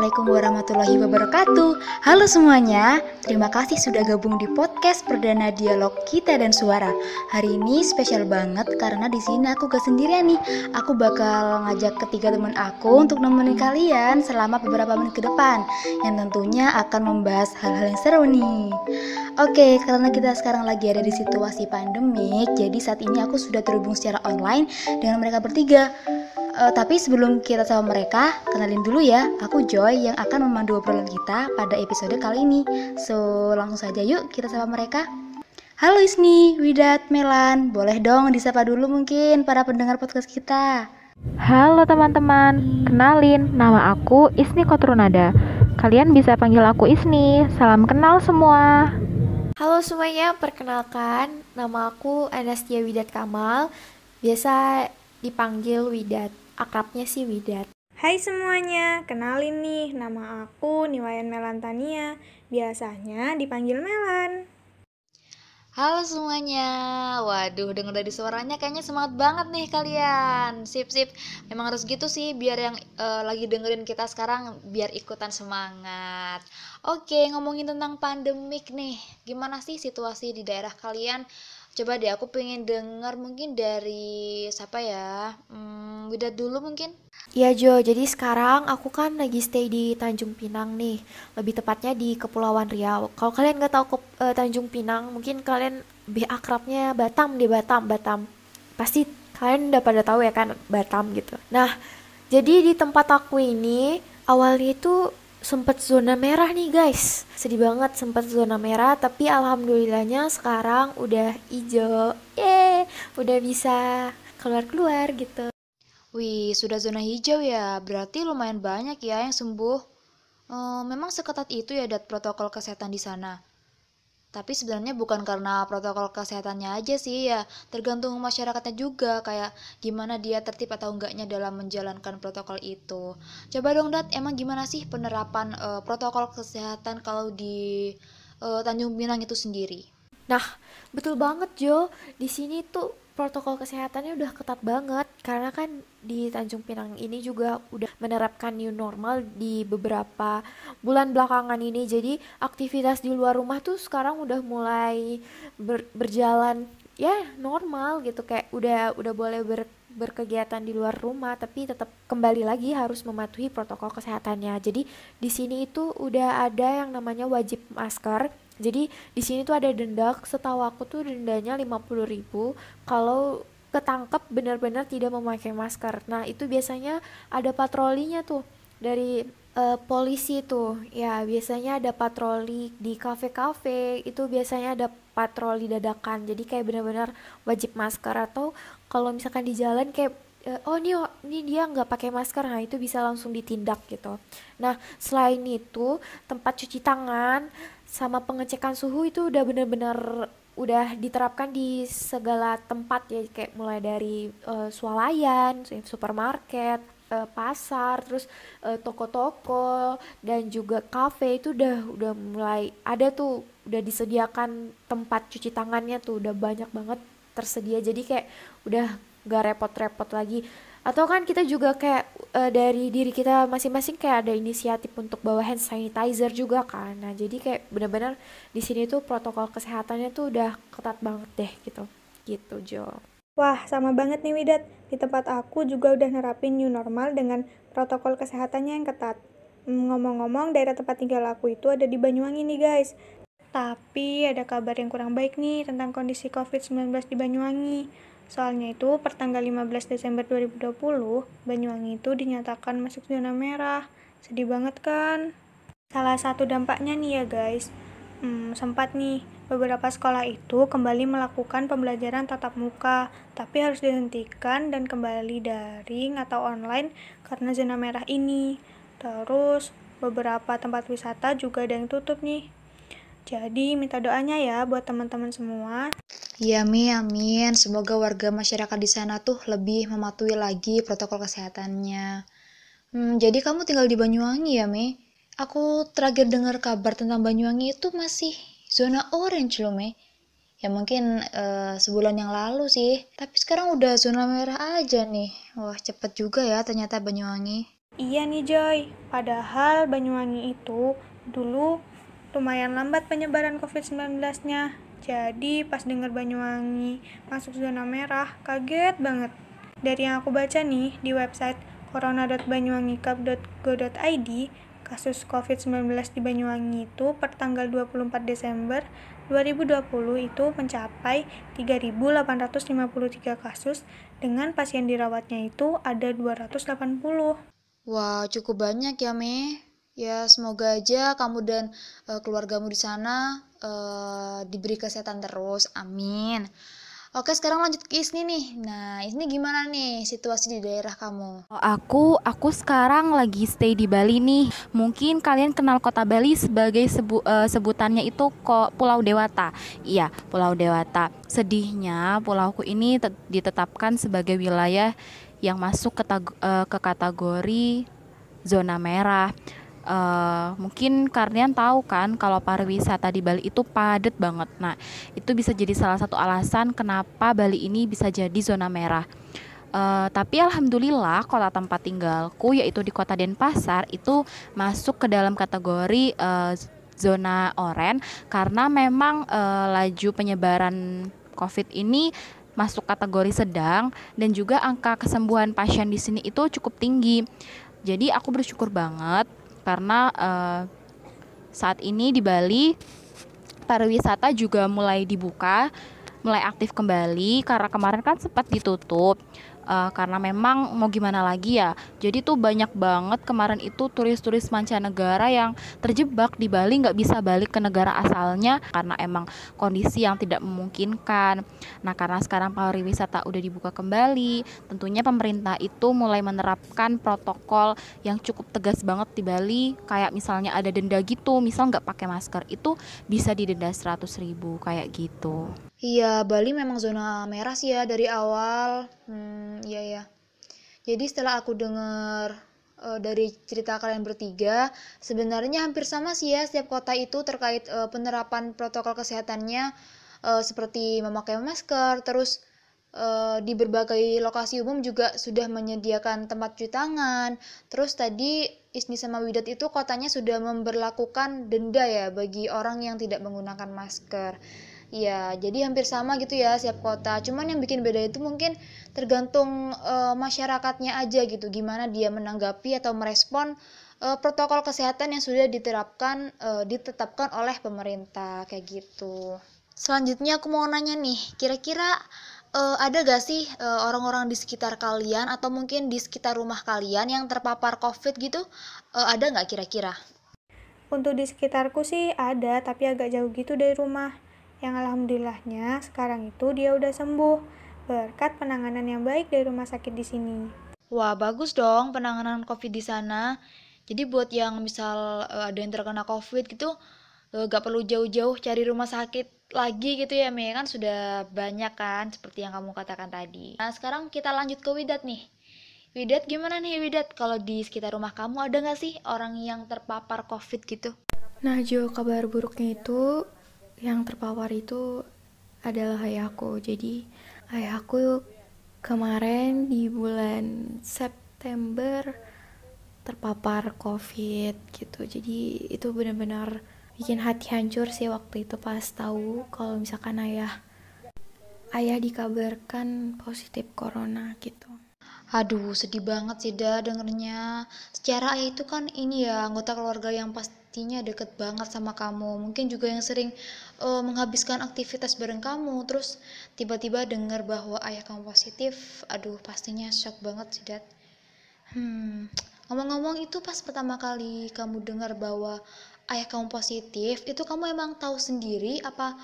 Assalamualaikum warahmatullahi wabarakatuh. Halo semuanya, terima kasih sudah gabung di podcast perdana dialog kita dan suara. Hari ini spesial banget karena di sini aku gak sendirian nih. Aku bakal ngajak ketiga teman aku untuk nemenin kalian selama beberapa menit ke depan, yang tentunya akan membahas hal-hal yang seru nih. Oke, karena kita sekarang lagi ada di situasi pandemik, jadi saat ini aku sudah terhubung secara online dengan mereka bertiga. Uh, tapi sebelum kita sama mereka, kenalin dulu ya, aku Joy yang akan memandu obrolan kita pada episode kali ini. So, langsung saja yuk kita sama mereka. Halo Isni, Widat, Melan, boleh dong disapa dulu mungkin para pendengar podcast kita. Halo teman-teman, kenalin, nama aku Isni Kotrunada. Kalian bisa panggil aku Isni, salam kenal semua. Halo semuanya, perkenalkan, nama aku Anastia Widat Kamal, biasa dipanggil Widat akrabnya sih Widat. Hai semuanya, kenalin nih, nama aku Niwayan Melantania, biasanya dipanggil Melan. Halo semuanya, waduh denger dari suaranya kayaknya semangat banget nih kalian Sip sip, memang harus gitu sih biar yang uh, lagi dengerin kita sekarang biar ikutan semangat Oke ngomongin tentang pandemik nih, gimana sih situasi di daerah kalian? Coba deh aku pengen denger mungkin dari siapa ya? Hmm, Widat dulu mungkin. Iya Jo, jadi sekarang aku kan lagi stay di Tanjung Pinang nih, lebih tepatnya di Kepulauan Riau. Kalau kalian nggak tahu ke uh, Tanjung Pinang, mungkin kalian lebih akrabnya Batam di Batam, Batam. Pasti kalian udah pada tahu ya kan Batam gitu. Nah, jadi di tempat aku ini awalnya itu sempet zona merah nih guys. Sedih banget sempet zona merah tapi alhamdulillahnya sekarang udah hijau. Eh udah bisa keluar-keluar gitu. Wih, sudah zona hijau ya? Berarti lumayan banyak ya yang sembuh. Ehm, memang seketat itu ya dat protokol kesehatan di sana tapi sebenarnya bukan karena protokol kesehatannya aja sih ya. Tergantung masyarakatnya juga kayak gimana dia tertib atau enggaknya dalam menjalankan protokol itu. Coba dong Dat emang gimana sih penerapan uh, protokol kesehatan kalau di uh, Tanjung Pinang itu sendiri? Nah betul banget Jo. Di sini tuh protokol kesehatannya udah ketat banget. Karena kan di Tanjung Pinang ini juga udah menerapkan new normal di beberapa bulan belakangan ini. Jadi aktivitas di luar rumah tuh sekarang udah mulai ber, berjalan ya normal gitu. Kayak udah udah boleh ber, berkegiatan di luar rumah tapi tetap kembali lagi harus mematuhi protokol kesehatannya. Jadi di sini itu udah ada yang namanya wajib masker jadi di sini tuh ada denda, setahu aku tuh dendanya 50.000 kalau ketangkep benar-benar tidak memakai masker. Nah, itu biasanya ada patrolinya tuh dari uh, polisi tuh. Ya, biasanya ada patroli di kafe-kafe, itu biasanya ada patroli dadakan. Jadi kayak benar-benar wajib masker atau kalau misalkan di jalan kayak oh ini ini dia nggak pakai masker. Nah itu bisa langsung ditindak gitu. Nah selain itu tempat cuci tangan sama pengecekan suhu itu udah bener-bener udah diterapkan di segala tempat ya. Kayak mulai dari uh, swalayan, supermarket, uh, pasar, terus toko toko-toko dan juga kafe itu udah udah mulai ada tuh udah disediakan tempat cuci tangannya tuh. Udah banyak banget tersedia. Jadi kayak udah gak repot-repot lagi atau kan kita juga kayak uh, dari diri kita masing-masing kayak ada inisiatif untuk bawa hand sanitizer juga kan nah jadi kayak benar-benar di sini tuh protokol kesehatannya tuh udah ketat banget deh gitu gitu Jo Wah, sama banget nih Widat. Di tempat aku juga udah nerapin new normal dengan protokol kesehatannya yang ketat. Hmm, ngomong-ngomong, daerah tempat tinggal aku itu ada di Banyuwangi nih guys. Tapi ada kabar yang kurang baik nih tentang kondisi COVID-19 di Banyuwangi. Soalnya itu, pertanggal 15 Desember 2020, Banyuwangi itu dinyatakan masuk zona merah. Sedih banget kan? Salah satu dampaknya nih ya guys, hmm, sempat nih beberapa sekolah itu kembali melakukan pembelajaran tatap muka, tapi harus dihentikan dan kembali daring atau online karena zona merah ini. Terus, beberapa tempat wisata juga ada yang tutup nih. Jadi, minta doanya ya buat teman-teman semua. Ya Mi, amin. Semoga warga masyarakat di sana tuh lebih mematuhi lagi protokol kesehatannya. Hmm, jadi kamu tinggal di Banyuwangi ya Mi? Aku terakhir dengar kabar tentang Banyuwangi itu masih zona orange loh Mi. Ya mungkin uh, sebulan yang lalu sih. Tapi sekarang udah zona merah aja nih. Wah cepet juga ya ternyata Banyuwangi. Iya nih Joy, padahal Banyuwangi itu dulu lumayan lambat penyebaran COVID-19-nya. Jadi pas dengar Banyuwangi masuk zona merah, kaget banget. Dari yang aku baca nih di website corona.banyuwangicap.go.id, kasus COVID-19 di Banyuwangi itu per tanggal 24 Desember 2020 itu mencapai 3.853 kasus dengan pasien dirawatnya itu ada 280. Wah, cukup banyak ya, Me. Ya, semoga aja kamu dan uh, keluargamu di sana uh, diberi kesehatan terus. Amin. Oke, sekarang lanjut ke Isni nih. Nah, Isni gimana nih situasi di daerah kamu? Aku, aku sekarang lagi stay di Bali nih. Mungkin kalian kenal kota Bali sebagai sebu, uh, sebutannya itu kok Pulau Dewata. Iya, Pulau Dewata. Sedihnya, pulauku ini ditetapkan sebagai wilayah yang masuk ke, uh, ke kategori zona merah uh, mungkin kalian tahu kan kalau pariwisata di Bali itu padat banget. Nah, itu bisa jadi salah satu alasan kenapa Bali ini bisa jadi zona merah. Uh, tapi alhamdulillah kota tempat tinggalku yaitu di kota Denpasar itu masuk ke dalam kategori uh, zona oranye karena memang uh, laju penyebaran COVID ini masuk kategori sedang dan juga angka kesembuhan pasien di sini itu cukup tinggi. Jadi aku bersyukur banget karena uh, saat ini di Bali pariwisata juga mulai dibuka, mulai aktif kembali. Karena kemarin kan sempat ditutup uh, karena memang mau gimana lagi ya? Jadi tuh banyak banget kemarin itu turis-turis mancanegara yang terjebak di Bali nggak bisa balik ke negara asalnya karena emang kondisi yang tidak memungkinkan. Nah karena sekarang pariwisata udah dibuka kembali tentunya pemerintah itu mulai menerapkan protokol yang cukup tegas banget di Bali. Kayak misalnya ada denda gitu misal nggak pakai masker itu bisa didenda 100 ribu kayak gitu Iya, Bali memang zona merah sih ya dari awal. Hmm, iya ya. Jadi setelah aku dengar uh, dari cerita kalian bertiga, sebenarnya hampir sama sih ya setiap kota itu terkait uh, penerapan protokol kesehatannya uh, seperti memakai masker, terus uh, di berbagai lokasi umum juga sudah menyediakan tempat cuci tangan. Terus tadi Isni sama Widat itu kotanya sudah memberlakukan denda ya bagi orang yang tidak menggunakan masker. Iya, jadi hampir sama gitu ya setiap kota. Cuman yang bikin beda itu mungkin tergantung uh, masyarakatnya aja gitu, gimana dia menanggapi atau merespon uh, protokol kesehatan yang sudah diterapkan, uh, ditetapkan oleh pemerintah kayak gitu. Selanjutnya aku mau nanya nih, kira-kira uh, ada gak sih orang-orang uh, di sekitar kalian atau mungkin di sekitar rumah kalian yang terpapar COVID gitu? Uh, ada nggak kira-kira? Untuk di sekitarku sih ada, tapi agak jauh gitu dari rumah yang alhamdulillahnya sekarang itu dia udah sembuh berkat penanganan yang baik dari rumah sakit di sini. Wah, bagus dong penanganan COVID di sana. Jadi buat yang misal uh, ada yang terkena COVID gitu, uh, gak perlu jauh-jauh cari rumah sakit lagi gitu ya, Mei kan sudah banyak kan seperti yang kamu katakan tadi. Nah, sekarang kita lanjut ke Widat nih. Widat gimana nih Widat? Kalau di sekitar rumah kamu ada nggak sih orang yang terpapar COVID gitu? Nah Jo, kabar buruknya itu yang terpapar itu adalah ayahku. Jadi ayahku kemarin di bulan September terpapar COVID gitu. Jadi itu benar-benar bikin hati hancur sih waktu itu pas tahu kalau misalkan ayah ayah dikabarkan positif corona gitu. Aduh, sedih banget sih dah dengernya. Secara ayah itu kan ini ya anggota keluarga yang pas pastinya deket banget sama kamu. Mungkin juga yang sering uh, menghabiskan aktivitas bareng kamu. Terus tiba-tiba dengar bahwa ayah kamu positif aduh pastinya shock banget sih dad. Hmm ngomong-ngomong itu pas pertama kali kamu dengar bahwa ayah kamu positif itu kamu emang tahu sendiri apa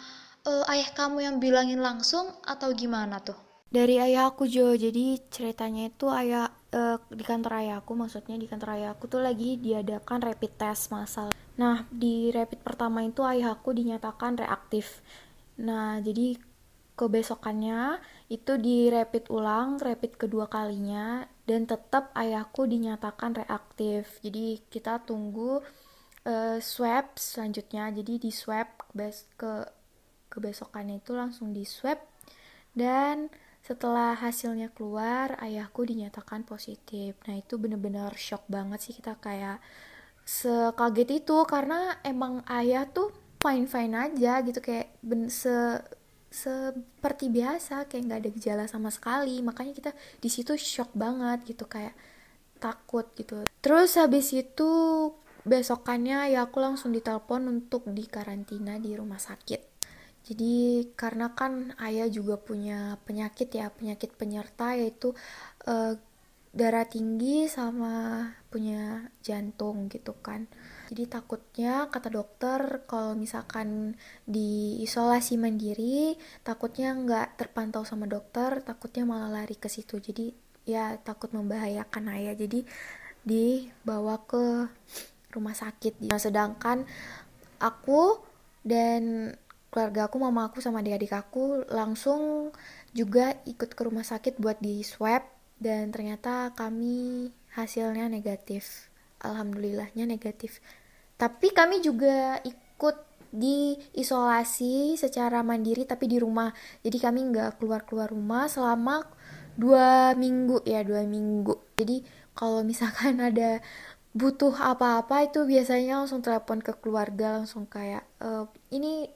uh, ayah kamu yang bilangin langsung atau gimana tuh? Dari ayah aku Jo. Jadi ceritanya itu ayah uh, di kantor ayahku maksudnya di kantor ayahku tuh lagi diadakan rapid test masal Nah, di rapid pertama itu ayahku dinyatakan reaktif. Nah, jadi kebesokannya itu di rapid ulang, rapid kedua kalinya, dan tetap ayahku dinyatakan reaktif. Jadi kita tunggu uh, swab selanjutnya. Jadi di swab ke kebesokannya itu langsung di swab dan setelah hasilnya keluar ayahku dinyatakan positif. Nah itu bener-bener shock banget sih kita kayak sekaget itu karena emang ayah tuh fine fine aja gitu kayak ben se seperti biasa kayak nggak ada gejala sama sekali. Makanya kita di situ shock banget gitu kayak takut gitu. Terus habis itu besokannya ya aku langsung ditelepon untuk dikarantina di rumah sakit jadi karena kan ayah juga punya penyakit ya, penyakit penyerta yaitu uh, darah tinggi sama punya jantung gitu kan. Jadi takutnya kata dokter kalau misalkan di isolasi mandiri takutnya nggak terpantau sama dokter, takutnya malah lari ke situ. Jadi ya takut membahayakan ayah. Jadi dibawa ke rumah sakit. Nah, sedangkan aku dan keluarga aku, mama aku sama adik-adik aku langsung juga ikut ke rumah sakit buat di swab dan ternyata kami hasilnya negatif. Alhamdulillahnya negatif. Tapi kami juga ikut di isolasi secara mandiri tapi di rumah. Jadi kami nggak keluar-keluar rumah selama dua minggu ya dua minggu. Jadi kalau misalkan ada butuh apa-apa itu biasanya langsung telepon ke keluarga langsung kayak e, ini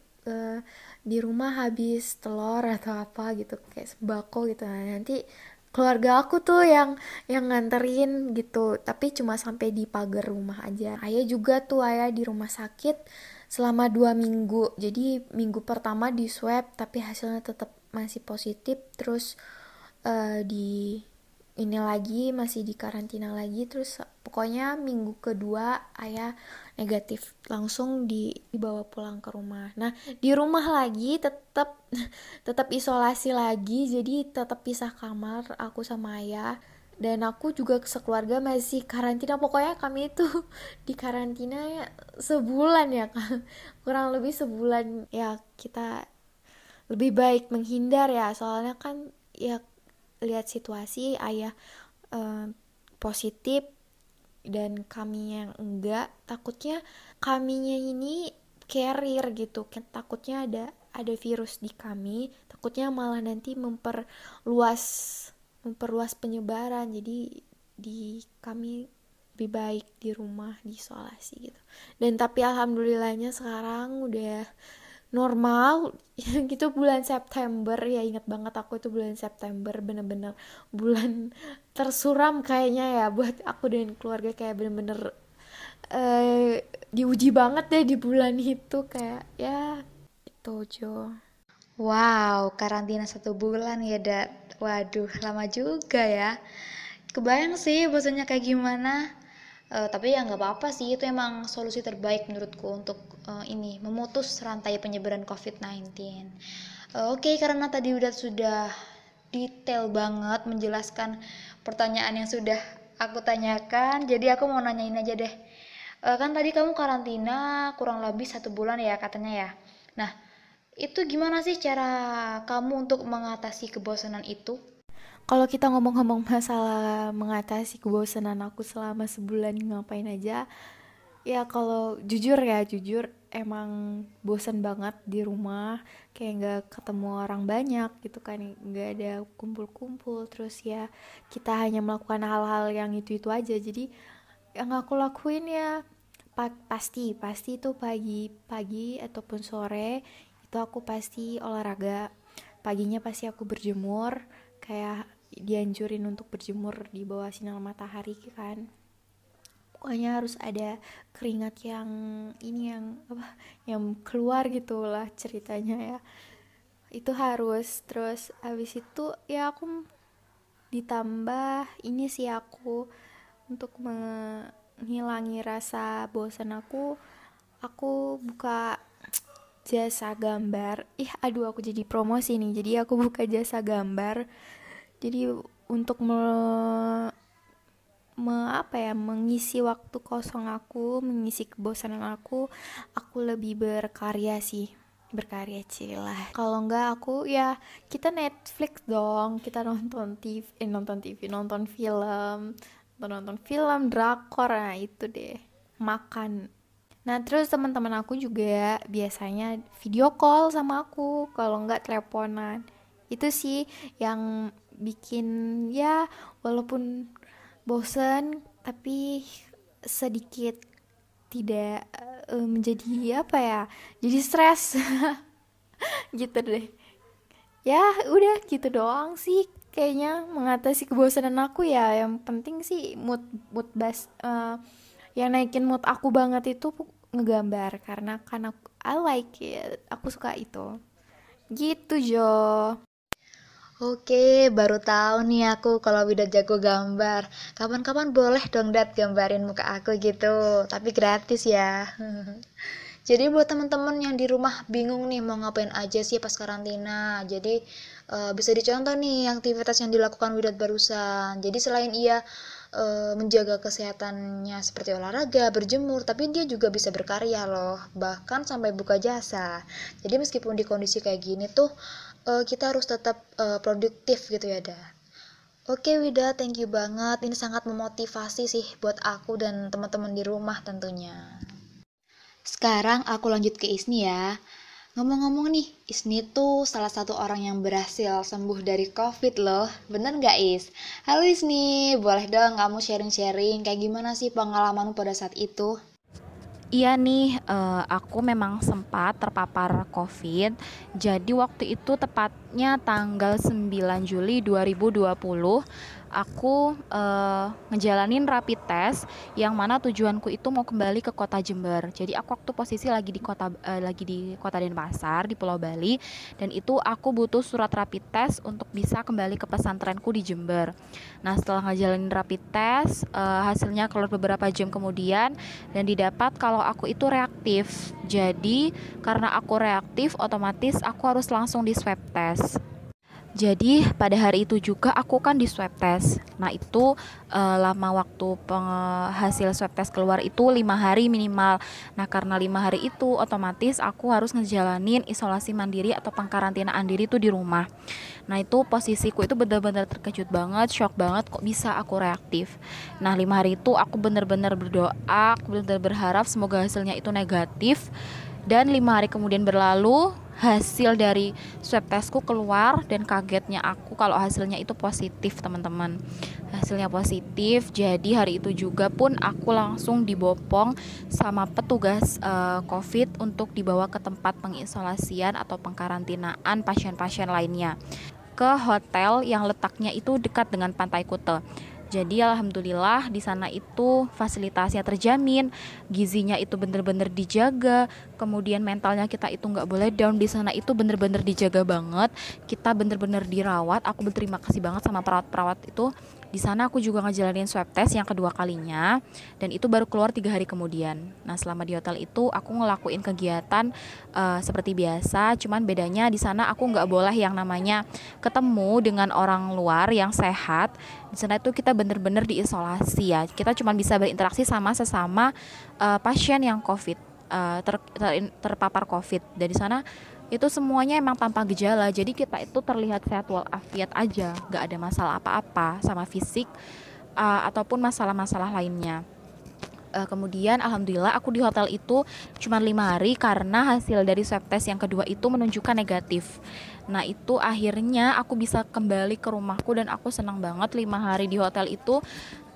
di rumah habis telur atau apa gitu kayak sembako gitu. Nah, nanti keluarga aku tuh yang yang nganterin gitu. Tapi cuma sampai di pagar rumah aja. Ayah juga tuh ayah di rumah sakit selama dua minggu. Jadi minggu pertama di swab tapi hasilnya tetap masih positif. Terus uh, di ini lagi masih di karantina lagi terus pokoknya minggu kedua ayah negatif langsung dibawa pulang ke rumah. Nah di rumah lagi tetap tetap isolasi lagi jadi tetap pisah kamar aku sama ayah. Dan aku juga sekeluarga masih karantina pokoknya kami itu di karantina sebulan ya kurang lebih sebulan ya kita lebih baik menghindar ya soalnya kan ya lihat situasi ayah uh, positif dan kami yang enggak takutnya kaminya ini carrier gitu. Kan takutnya ada ada virus di kami takutnya malah nanti memperluas memperluas penyebaran. Jadi di kami lebih baik di rumah di isolasi gitu. Dan tapi alhamdulillahnya sekarang udah normal. Gitu bulan September. Ya ingat banget aku itu bulan September. Bener-bener bulan tersuram kayaknya ya buat aku dan keluarga. Kayak bener-bener uh, diuji banget deh di bulan itu. Kayak ya itu Jo. Wow karantina satu bulan ya dat waduh lama juga ya. Kebayang sih bosannya kayak gimana uh, tapi ya nggak apa-apa sih itu emang solusi terbaik menurutku untuk uh, ini memutus rantai penyebaran COVID-19 uh, oke okay, karena tadi udah sudah detail banget menjelaskan pertanyaan yang sudah aku tanyakan jadi aku mau nanyain aja deh. Uh, kan tadi kamu karantina kurang lebih satu bulan ya katanya ya. Nah itu gimana sih cara kamu untuk mengatasi kebosanan itu kalau kita ngomong-ngomong masalah mengatasi kebosanan aku selama sebulan ngapain aja? Ya kalau jujur ya jujur emang bosan banget di rumah. Kayak nggak ketemu orang banyak gitu kan. Nggak ada kumpul-kumpul. Terus ya kita hanya melakukan hal-hal yang itu itu aja. Jadi yang aku lakuin ya pa pasti pasti itu pagi pagi ataupun sore itu aku pasti olahraga. Paginya pasti aku berjemur. Kayak dianjurin untuk berjemur di bawah sinar matahari kan. Pokoknya harus ada keringat yang ini yang apa yang keluar gitu lah ceritanya ya. Itu harus terus habis itu ya aku ditambah ini sih aku untuk menghilangi rasa bosan aku aku buka jasa gambar. Ih aduh aku jadi promosi nih. Jadi aku buka jasa gambar jadi untuk me, me apa ya mengisi waktu kosong aku mengisi kebosanan aku aku lebih berkarya sih berkarya cilah kalau enggak aku ya kita Netflix dong kita nonton TV eh, nonton TV nonton film nonton nonton film drakor nah itu deh makan. Nah terus teman-teman aku juga biasanya video call sama aku kalau enggak teleponan. Itu sih yang bikin ya walaupun bosen tapi sedikit tidak uh, menjadi apa ya jadi stres. Gitu deh. Ya udah gitu doang sih kayaknya mengatasi kebosanan aku ya. Yang penting sih mood mood bas uh, yang naikin mood aku banget itu ngegambar. Karena kan aku I like it. Aku suka itu. Gitu Jo Oke, baru tahu nih aku kalau udah jago gambar. Kapan-kapan boleh dong Dat gambarin muka aku gitu, tapi gratis ya. Jadi buat teman-teman yang di rumah bingung nih mau ngapain aja sih pas karantina. Jadi uh, bisa dicontoh nih aktivitas yang dilakukan Widat barusan. Jadi selain ia uh, menjaga kesehatannya seperti olahraga, berjemur, tapi dia juga bisa berkarya loh, bahkan sampai buka jasa. Jadi meskipun di kondisi kayak gini tuh uh, kita harus tetap uh, produktif gitu ya dah Oke Wida, thank you banget. Ini sangat memotivasi sih buat aku dan teman-teman di rumah tentunya. Sekarang aku lanjut ke Isni ya. Ngomong-ngomong nih, Isni tuh salah satu orang yang berhasil sembuh dari COVID loh. Bener nggak Is? Halo Isni, boleh dong kamu sharing-sharing kayak gimana sih pengalamanmu pada saat itu? Iya nih, uh, aku memang sempat terpapar COVID. Jadi waktu itu tepatnya tanggal 9 Juli 2020 aku uh, ngejalanin rapid test yang mana tujuanku itu mau kembali ke kota Jember. Jadi aku waktu posisi lagi di kota uh, lagi di kota Denpasar di Pulau Bali dan itu aku butuh surat rapid test untuk bisa kembali ke pesantrenku di Jember. Nah setelah ngejalanin rapid test uh, hasilnya keluar beberapa jam kemudian dan didapat kalau aku itu reaktif. Jadi karena aku reaktif otomatis aku harus langsung di swab test. Jadi pada hari itu juga aku kan di swab test. Nah itu uh, lama waktu hasil swab test keluar itu lima hari minimal. Nah karena lima hari itu otomatis aku harus ngejalanin isolasi mandiri atau pengkarantinaan diri itu di rumah. Nah itu posisiku itu benar-benar terkejut banget, shock banget kok bisa aku reaktif. Nah lima hari itu aku benar-benar berdoa, benar-benar berharap semoga hasilnya itu negatif. Dan lima hari kemudian berlalu, hasil dari swab testku keluar dan kagetnya aku kalau hasilnya itu positif teman-teman. Hasilnya positif jadi hari itu juga pun aku langsung dibopong sama petugas uh, covid untuk dibawa ke tempat pengisolasian atau pengkarantinaan pasien-pasien lainnya. Ke hotel yang letaknya itu dekat dengan pantai Kute jadi alhamdulillah di sana itu fasilitasnya terjamin, gizinya itu bener-bener dijaga, kemudian mentalnya kita itu nggak boleh down di sana itu bener-bener dijaga banget. Kita bener-bener dirawat. Aku berterima kasih banget sama perawat-perawat itu di sana aku juga ngejalanin swab test yang kedua kalinya dan itu baru keluar tiga hari kemudian. Nah selama di hotel itu aku ngelakuin kegiatan uh, seperti biasa, cuman bedanya di sana aku nggak boleh yang namanya ketemu dengan orang luar yang sehat. Di sana itu kita bener-bener diisolasi ya. Kita cuma bisa berinteraksi sama sesama uh, pasien yang COVID uh, ter, ter, terpapar COVID. Dan di sana itu semuanya emang tanpa gejala. Jadi kita itu terlihat sehat walafiat aja. Nggak ada masalah apa-apa sama fisik uh, ataupun masalah-masalah lainnya uh, kemudian alhamdulillah aku di hotel itu cuma lima hari karena hasil dari swab test yang kedua itu menunjukkan negatif nah itu akhirnya aku bisa kembali ke rumahku dan aku senang banget lima hari di hotel itu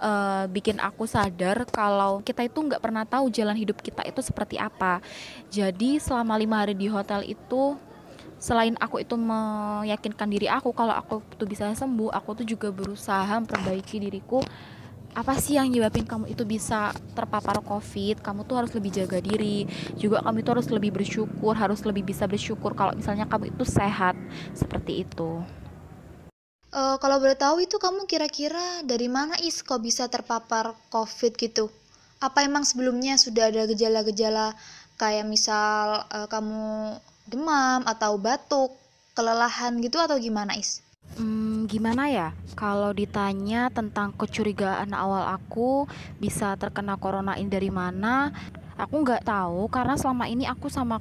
uh, bikin aku sadar kalau kita itu nggak pernah tahu jalan hidup kita itu seperti apa. Jadi selama lima hari di hotel itu selain aku itu meyakinkan diri aku kalau aku tuh bisa sembuh, aku tuh juga berusaha memperbaiki diriku. Apa sih yang nyebabin kamu itu bisa terpapar COVID? Kamu tuh harus lebih jaga diri. Juga kamu itu harus lebih bersyukur, harus lebih bisa bersyukur kalau misalnya kamu itu sehat. Seperti itu. Uh, kalau boleh tahu itu kamu kira-kira dari mana is kok bisa terpapar COVID gitu? Apa emang sebelumnya sudah ada gejala-gejala kayak misal uh, kamu demam atau batuk, kelelahan gitu atau gimana is? Hmm, gimana ya? Kalau ditanya tentang kecurigaan awal aku bisa terkena corona ini dari mana, aku nggak tahu karena selama ini aku sama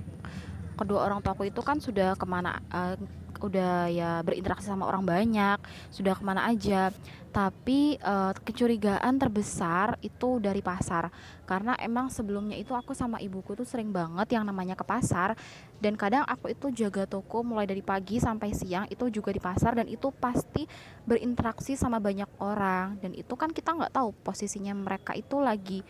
kedua orang tuaku itu kan sudah ke mana uh, udah ya berinteraksi sama orang banyak sudah ke mana aja. Tapi uh, kecurigaan terbesar itu dari pasar. Karena emang sebelumnya itu aku sama ibuku tuh sering banget yang namanya ke pasar. Dan kadang aku itu jaga toko mulai dari pagi sampai siang itu juga di pasar dan itu pasti berinteraksi sama banyak orang. Dan itu kan kita nggak tahu posisinya mereka itu lagi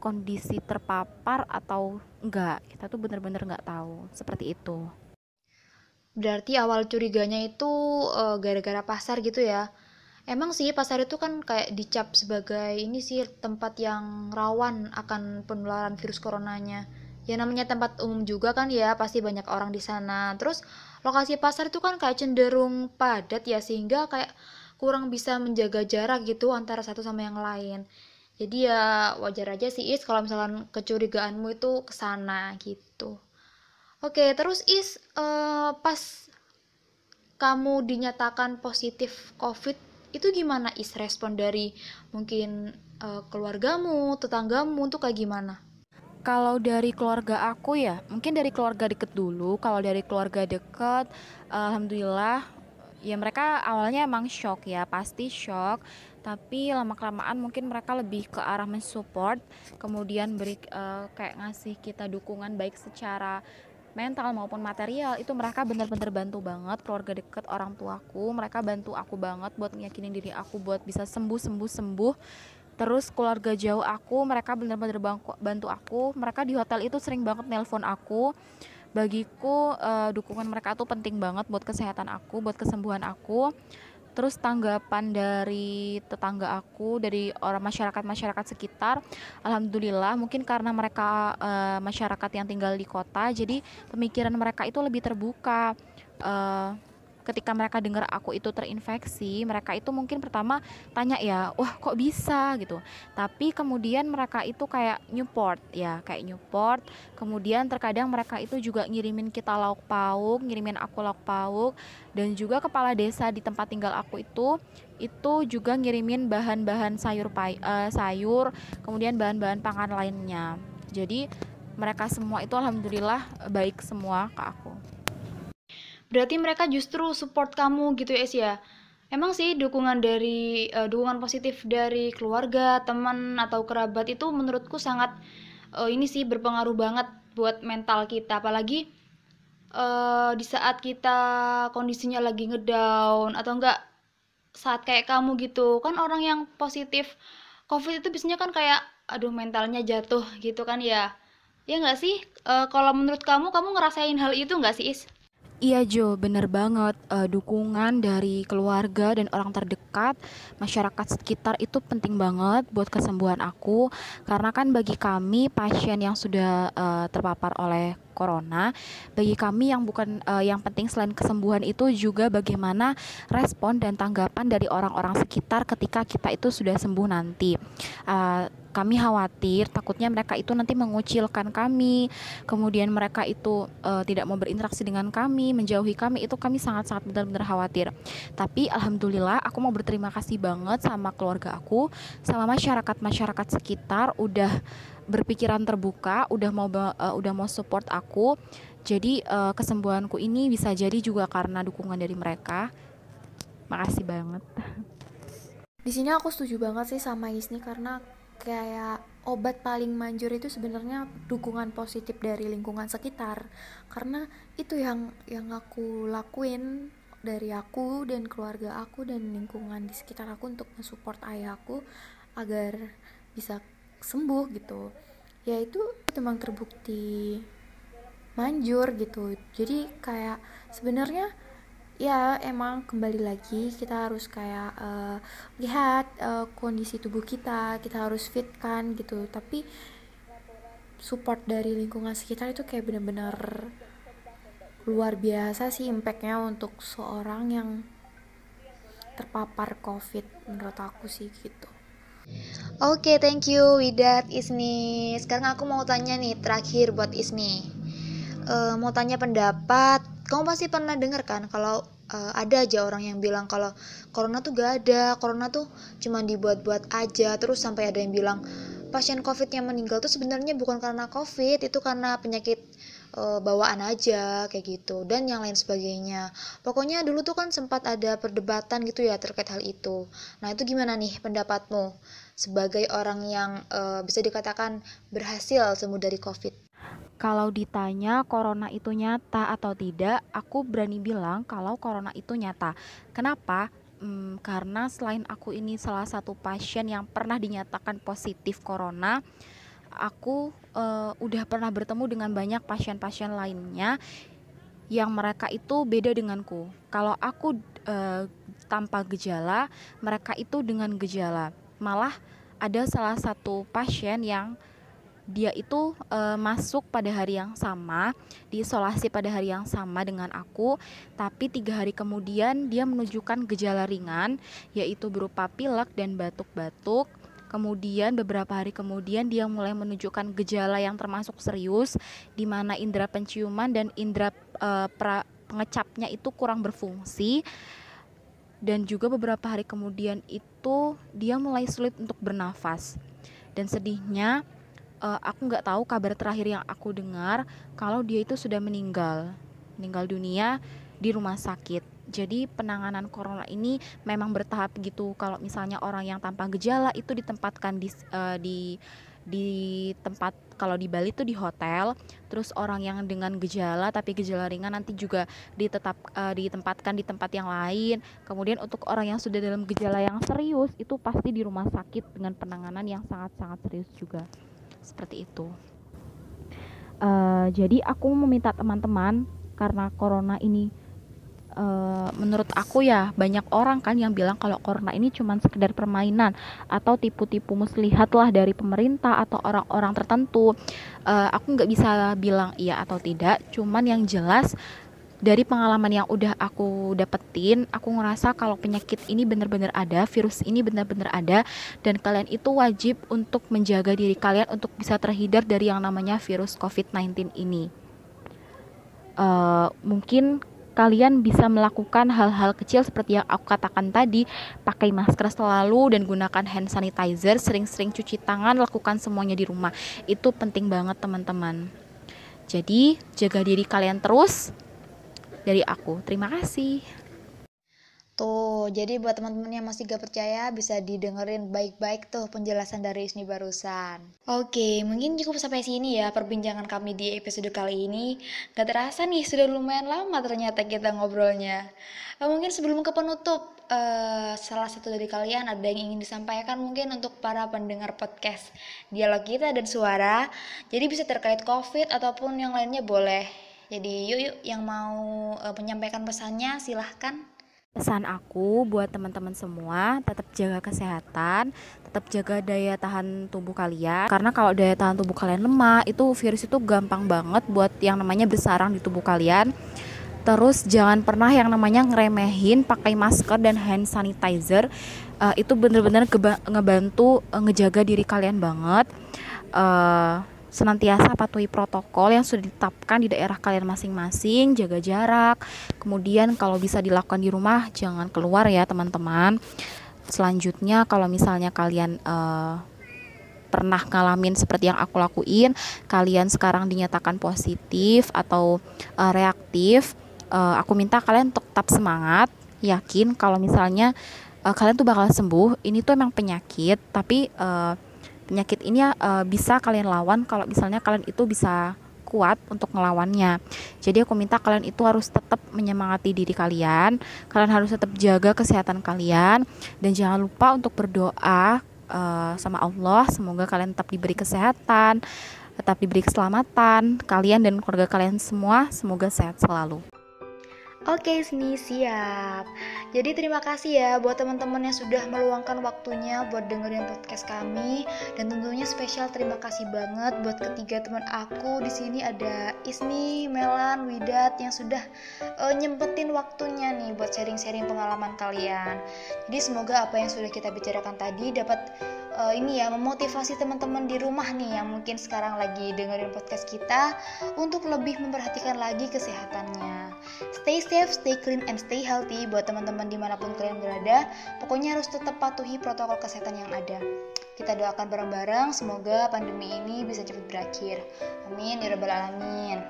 kondisi terpapar atau enggak kita tuh bener-bener nggak tahu. Seperti itu berarti awal curiganya itu uh, gara-gara pasar gitu ya Emang sih pasar itu kan kayak dicap sebagai ini sih tempat yang rawan akan penularan virus coronanya. Ya namanya tempat umum juga kan ya, pasti banyak orang di sana. Terus lokasi pasar itu kan kayak cenderung padat ya sehingga kayak kurang bisa menjaga jarak gitu antara satu sama yang lain. Jadi ya wajar aja sih Is kalau misalkan kecurigaanmu itu ke sana gitu. Oke, terus Is uh, pas kamu dinyatakan positif COVID itu gimana is? Respon dari mungkin uh, keluargamu tetanggamu tuh kayak gimana? Kalau dari keluarga aku ya mungkin dari keluarga deket dulu. Kalau dari keluarga deket alhamdulillah ya mereka awalnya emang shock ya pasti shock. Tapi lama kelamaan mungkin mereka lebih ke arah mensupport kemudian beri uh, kayak ngasih kita dukungan baik secara mental maupun material itu mereka benar-benar bantu banget keluarga deket orang tuaku. Mereka bantu aku banget buat meyakinin diri aku buat bisa sembuh sembuh sembuh. Terus keluarga jauh aku mereka benar-benar bantu aku. Mereka di hotel itu sering banget nelpon aku. Bagiku uh, dukungan mereka tuh penting banget buat kesehatan aku buat kesembuhan aku terus tanggapan dari tetangga aku dari orang masyarakat masyarakat sekitar alhamdulillah mungkin karena mereka uh, masyarakat yang tinggal di kota jadi pemikiran mereka itu lebih terbuka uh, ketika mereka dengar aku itu terinfeksi mereka itu mungkin pertama tanya ya wah kok bisa? gitu. Tapi kemudian mereka itu kayak Newport ya kayak Newport. Kemudian terkadang mereka itu juga ngirimin kita lauk pauk ngirimin aku lauk pauk. Dan juga kepala desa di tempat tinggal aku itu itu juga ngirimin bahan-bahan sayur pai, uh, sayur kemudian bahan-bahan pangan lainnya. Jadi mereka semua itu alhamdulillah baik semua ke aku berarti mereka justru support kamu gitu ya ya emang sih dukungan dari uh, dukungan positif dari keluarga teman atau kerabat itu menurutku sangat uh, ini sih berpengaruh banget buat mental kita. Apalagi uh, di saat kita kondisinya lagi ngedown atau enggak saat kayak kamu gitu. Kan orang yang positif covid itu biasanya kan kayak aduh mentalnya jatuh gitu kan ya. Ya nggak sih? Uh, kalau menurut kamu kamu ngerasain hal itu nggak sih is Iya Jo, bener banget. Uh, dukungan dari keluarga dan orang terdekat, masyarakat sekitar itu penting banget buat kesembuhan aku. Karena kan bagi kami pasien yang sudah uh, terpapar oleh corona, bagi kami yang bukan uh, yang penting selain kesembuhan itu juga bagaimana respon dan tanggapan dari orang-orang sekitar ketika kita itu sudah sembuh nanti. Uh, kami khawatir takutnya mereka itu nanti mengucilkan kami kemudian mereka itu uh, tidak mau berinteraksi dengan kami menjauhi kami itu kami sangat-sangat benar-benar khawatir tapi alhamdulillah aku mau berterima kasih banget sama keluarga aku sama masyarakat masyarakat sekitar udah berpikiran terbuka udah mau uh, udah mau support aku jadi uh, kesembuhanku ini bisa jadi juga karena dukungan dari mereka. Makasih banget. Di sini aku setuju banget sih sama Isni karena kayak obat paling manjur itu sebenarnya dukungan positif dari lingkungan sekitar. Karena itu yang yang aku lakuin dari aku dan keluarga aku dan lingkungan di sekitar aku untuk mensupport ayahku agar bisa sembuh gitu. Ya itu memang terbukti manjur gitu. Jadi kayak sebenarnya ya emang kembali lagi kita harus kayak uh, lihat uh, kondisi tubuh kita kita harus fit kan gitu. Tapi support dari lingkungan sekitar itu kayak bener-bener luar biasa sih impactnya untuk seorang yang terpapar covid menurut aku sih gitu Oke, okay, thank you Widat Ismi. Sekarang aku mau tanya nih terakhir buat Ismi. Uh, mau tanya pendapat kamu pasti pernah dengar kan kalau uh, ada aja orang yang bilang kalau corona tuh gak ada, corona tuh cuma dibuat-buat aja, terus sampai ada yang bilang pasien covid yang meninggal tuh sebenarnya bukan karena covid, itu karena penyakit uh, bawaan aja kayak gitu dan yang lain sebagainya pokoknya dulu tuh kan sempat ada perdebatan gitu ya terkait hal itu nah itu gimana nih pendapatmu sebagai orang yang uh, bisa dikatakan berhasil sembuh dari covid kalau ditanya corona itu nyata atau tidak, aku berani bilang kalau corona itu nyata. Kenapa? Hmm, karena selain aku ini salah satu pasien yang pernah dinyatakan positif corona, aku uh, udah pernah bertemu dengan banyak pasien-pasien lainnya yang mereka itu beda denganku. Kalau aku uh, tanpa gejala, mereka itu dengan gejala. Malah ada salah satu pasien yang dia itu uh, masuk pada hari yang sama, diisolasi pada hari yang sama dengan aku, tapi tiga hari kemudian dia menunjukkan gejala ringan, yaitu berupa pilek dan batuk-batuk Kemudian beberapa hari kemudian dia mulai menunjukkan gejala yang termasuk serius di mana indera penciuman dan indera e, pra, pengecapnya itu kurang berfungsi. Dan juga beberapa hari kemudian itu dia mulai sulit untuk bernafas. Dan sedihnya e, aku nggak tahu kabar terakhir yang aku dengar kalau dia itu sudah meninggal, meninggal dunia di rumah sakit jadi penanganan corona ini memang bertahap gitu. Kalau misalnya orang yang tanpa gejala itu ditempatkan di uh, di di tempat kalau di Bali itu di hotel, terus orang yang dengan gejala tapi gejala ringan nanti juga ditetap uh, ditempatkan di tempat yang lain. Kemudian untuk orang yang sudah dalam gejala yang serius itu pasti di rumah sakit dengan penanganan yang sangat-sangat serius juga. Seperti itu. Uh, jadi aku meminta teman-teman karena corona ini uh, menurut aku ya banyak orang kan yang bilang kalau corona ini cuma sekedar permainan atau tipu-tipu muslihat lah dari pemerintah atau orang-orang tertentu uh, aku nggak bisa bilang iya atau tidak cuman yang jelas dari pengalaman yang udah aku dapetin, aku ngerasa kalau penyakit ini benar-benar ada, virus ini benar-benar ada, dan kalian itu wajib untuk menjaga diri kalian untuk bisa terhindar dari yang namanya virus COVID-19 ini. Uh, mungkin kalian bisa melakukan hal-hal kecil seperti yang aku katakan tadi, pakai masker selalu dan gunakan hand sanitizer, sering-sering cuci tangan, lakukan semuanya di rumah. Itu penting banget teman-teman. Jadi, jaga diri kalian terus dari aku. Terima kasih. Tuh, jadi buat teman-teman yang masih gak percaya bisa didengerin baik-baik tuh penjelasan dari Isni barusan. Oke, mungkin cukup sampai sini ya perbincangan kami di episode kali ini. Gak terasa nih, sudah lumayan lama ternyata kita ngobrolnya. Uh, mungkin sebelum ke penutup, uh, salah satu dari kalian ada yang ingin disampaikan mungkin untuk para pendengar podcast Dialog Kita dan Suara. Jadi bisa terkait COVID ataupun yang lainnya boleh. Jadi yuk yuk yang mau uh, menyampaikan pesannya silahkan. Pesan aku buat teman-teman semua, tetap jaga kesehatan, tetap jaga daya tahan tubuh kalian. Karena kalau daya tahan tubuh kalian lemah, itu virus itu gampang banget buat yang namanya bersarang di tubuh kalian. Terus jangan pernah yang namanya ngeremehin pakai masker dan hand sanitizer. Uh, itu bener-bener ngebantu uh, ngejaga diri kalian banget. Uh, senantiasa patuhi protokol yang sudah ditetapkan di daerah kalian masing-masing, jaga jarak. Kemudian kalau bisa dilakukan di rumah, jangan keluar ya teman-teman. Selanjutnya kalau misalnya kalian uh, pernah ngalamin seperti yang aku lakuin, kalian sekarang dinyatakan positif atau uh, reaktif, uh, aku minta kalian tetap semangat, yakin kalau misalnya uh, kalian tuh bakal sembuh. Ini tuh emang penyakit, tapi uh, penyakit ini uh, bisa kalian lawan kalau misalnya kalian itu bisa kuat untuk melawannya. Jadi aku minta kalian itu harus tetap menyemangati diri kalian. Kalian harus tetap jaga kesehatan kalian dan jangan lupa untuk berdoa uh, sama Allah semoga kalian tetap diberi kesehatan, tetap diberi keselamatan. Kalian dan keluarga kalian semua semoga sehat selalu. Oke, sini siap. Jadi terima kasih ya buat teman-teman yang sudah meluangkan waktunya buat dengerin podcast kami dan tentunya spesial terima kasih banget buat ketiga teman aku di sini ada Isni, Melan, Widat yang sudah uh, nyempetin waktunya nih buat sharing-sharing pengalaman kalian. Jadi semoga apa yang sudah kita bicarakan tadi dapat uh, ini ya memotivasi teman-teman di rumah nih yang mungkin sekarang lagi dengerin podcast kita untuk lebih memperhatikan lagi kesehatannya. Stay safe, stay clean, and stay healthy buat teman-teman di mana pun kalian berada. Pokoknya harus tetap patuhi protokol kesehatan yang ada. Kita doakan bareng-bareng semoga pandemi ini bisa cepat berakhir. Amin ya rabbal alamin.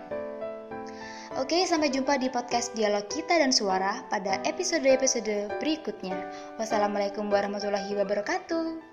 Oke, sampai jumpa di podcast Dialog Kita dan Suara pada episode-episode berikutnya. Wassalamualaikum warahmatullahi wabarakatuh.